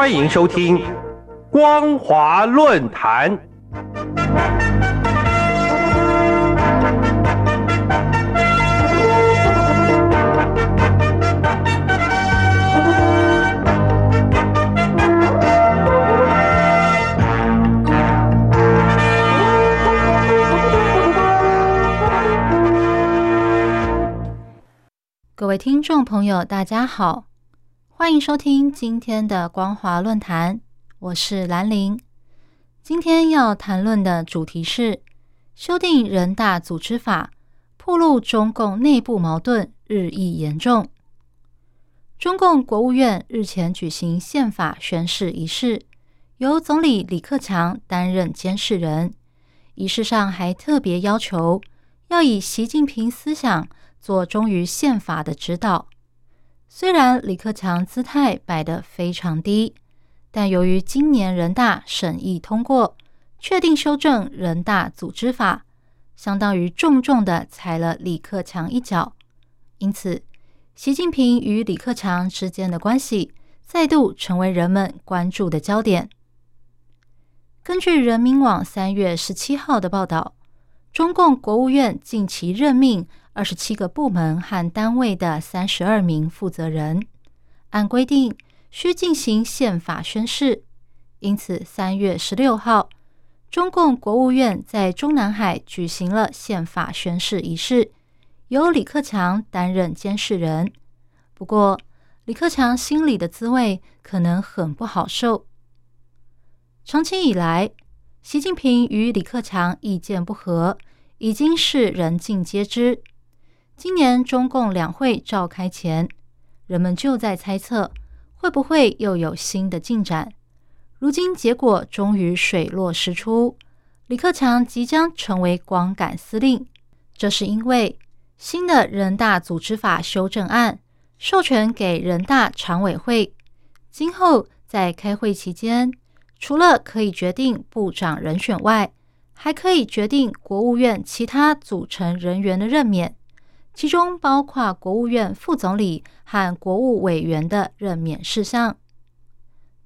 欢迎收听《光华论坛》。各位听众朋友，大家好，欢迎收听今天的光华论坛，我是兰玲。今天要谈论的主题是修订人大组织法，暴露中共内部矛盾日益严重。中共国务院日前举行宪法宣誓仪式，由总理李克强担任监事人，仪式上还特别要求要以习近平思想。做忠于宪法的指导。虽然李克强姿态摆得非常低，但由于今年人大审议通过，确定修正人大组织法，相当于重重的踩了李克强一脚。因此，习近平与李克强之间的关系再度成为人们关注的焦点。根据人民网三月十七号的报道，中共国务院近期任命。二十七个部门和单位的三十二名负责人，按规定需进行宪法宣誓。因此，三月十六号，中共国务院在中南海举行了宪法宣誓仪式，由李克强担任监事人。不过，李克强心里的滋味可能很不好受。长期以来，习近平与李克强意见不合，已经是人尽皆知。今年中共两会召开前，人们就在猜测会不会又有新的进展。如今结果终于水落石出，李克强即将成为光杆司令。这是因为新的人大组织法修正案授权给人大常委会，今后在开会期间，除了可以决定部长人选外，还可以决定国务院其他组成人员的任免。其中包括国务院副总理和国务委员的任免事项。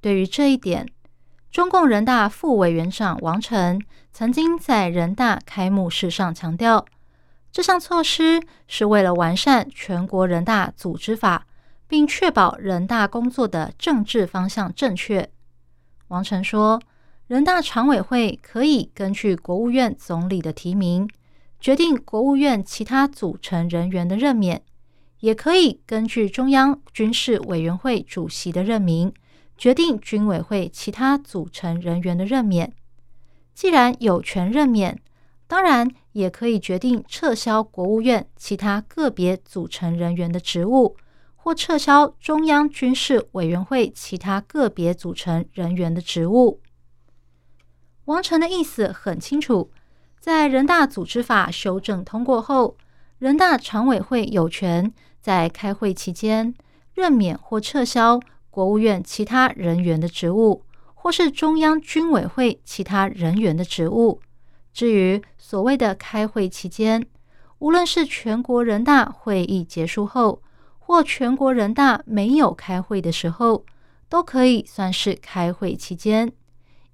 对于这一点，中共人大副委员长王晨曾经在人大开幕式上强调，这项措施是为了完善全国人大组织法，并确保人大工作的政治方向正确。王晨说，人大常委会可以根据国务院总理的提名。决定国务院其他组成人员的任免，也可以根据中央军事委员会主席的任命，决定军委会其他组成人员的任免。既然有权任免，当然也可以决定撤销国务院其他个别组成人员的职务，或撤销中央军事委员会其他个别组成人员的职务。王晨的意思很清楚。在人大组织法修正通过后，人大常委会有权在开会期间任免或撤销国务院其他人员的职务，或是中央军委会其他人员的职务。至于所谓的开会期间，无论是全国人大会议结束后，或全国人大没有开会的时候，都可以算是开会期间。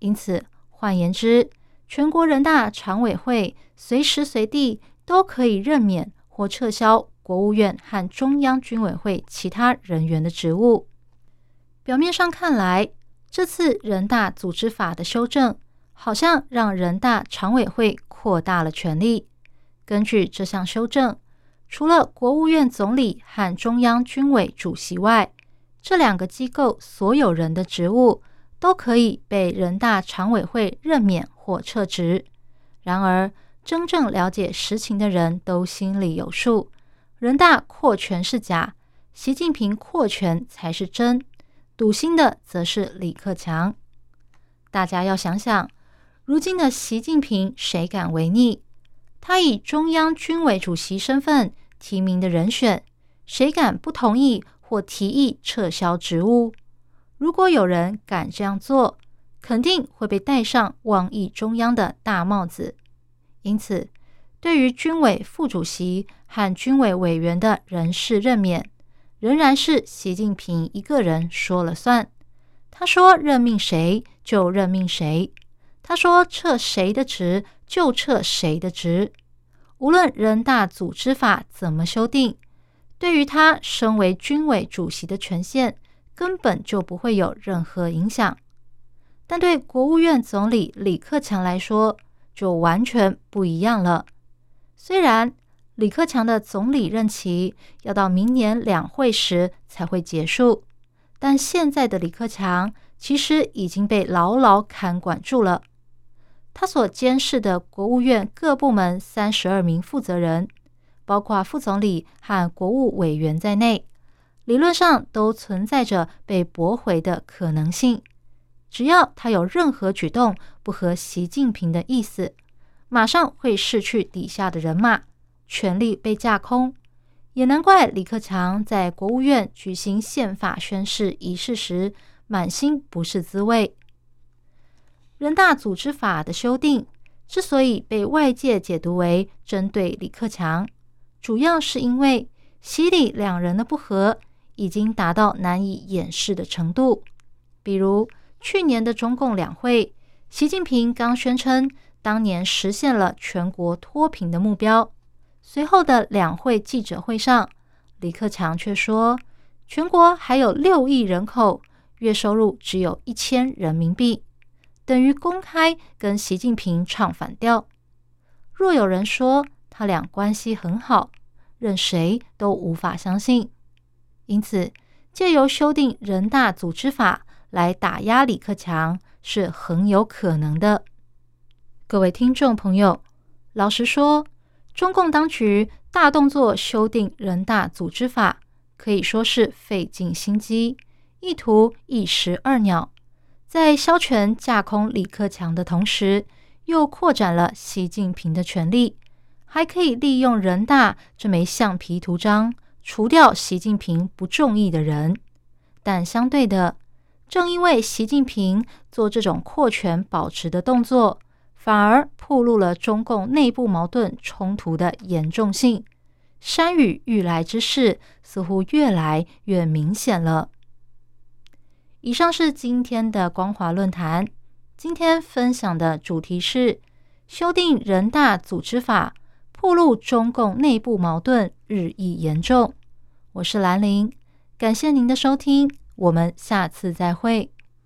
因此，换言之，全国人大常委会随时随地都可以任免或撤销国务院和中央军委会其他人员的职务。表面上看来，这次人大组织法的修正好像让人大常委会扩大了权力。根据这项修正，除了国务院总理和中央军委主席外，这两个机构所有人的职务都可以被人大常委会任免。或撤职。然而，真正了解实情的人都心里有数：人大扩权是假，习近平扩权才是真。赌心的则是李克强。大家要想想，如今的习近平谁敢违逆？他以中央军委主席身份提名的人选，谁敢不同意或提议撤销职务？如果有人敢这样做，肯定会被戴上妄议中央的大帽子，因此，对于军委副主席和军委委员的人事任免，仍然是习近平一个人说了算。他说任命谁就任命谁，他说撤谁的职就撤谁的职。无论人大组织法怎么修订，对于他身为军委主席的权限根本就不会有任何影响。但对国务院总理李克强来说，就完全不一样了。虽然李克强的总理任期要到明年两会时才会结束，但现在的李克强其实已经被牢牢看管住了。他所监视的国务院各部门三十二名负责人，包括副总理和国务委员在内，理论上都存在着被驳回的可能性。只要他有任何举动不合习近平的意思，马上会失去底下的人马，权力被架空。也难怪李克强在国务院举行宪法宣誓仪式时，满心不是滋味。人大组织法的修订之所以被外界解读为针对李克强，主要是因为习李两人的不和已经达到难以掩饰的程度。比如去年的中共两会，习近平刚宣称当年实现了全国脱贫的目标，随后的两会记者会上，李克强却说全国还有六亿人口，月收入只有一千人民币。等于公开跟习近平唱反调。若有人说他俩关系很好，任谁都无法相信。因此，借由修订人大组织法来打压李克强是很有可能的。各位听众朋友，老实说，中共当局大动作修订人大组织法，可以说是费尽心机，意图一石二鸟。在消权架空李克强的同时，又扩展了习近平的权力，还可以利用人大这枚橡皮图章除掉习近平不中意的人。但相对的，正因为习近平做这种扩权保持的动作，反而暴露了中共内部矛盾冲突的严重性，山雨欲来之势似乎越来越明显了。以上是今天的光华论坛。今天分享的主题是修订人大组织法，暴露中共内部矛盾日益严重。我是兰陵，感谢您的收听，我们下次再会。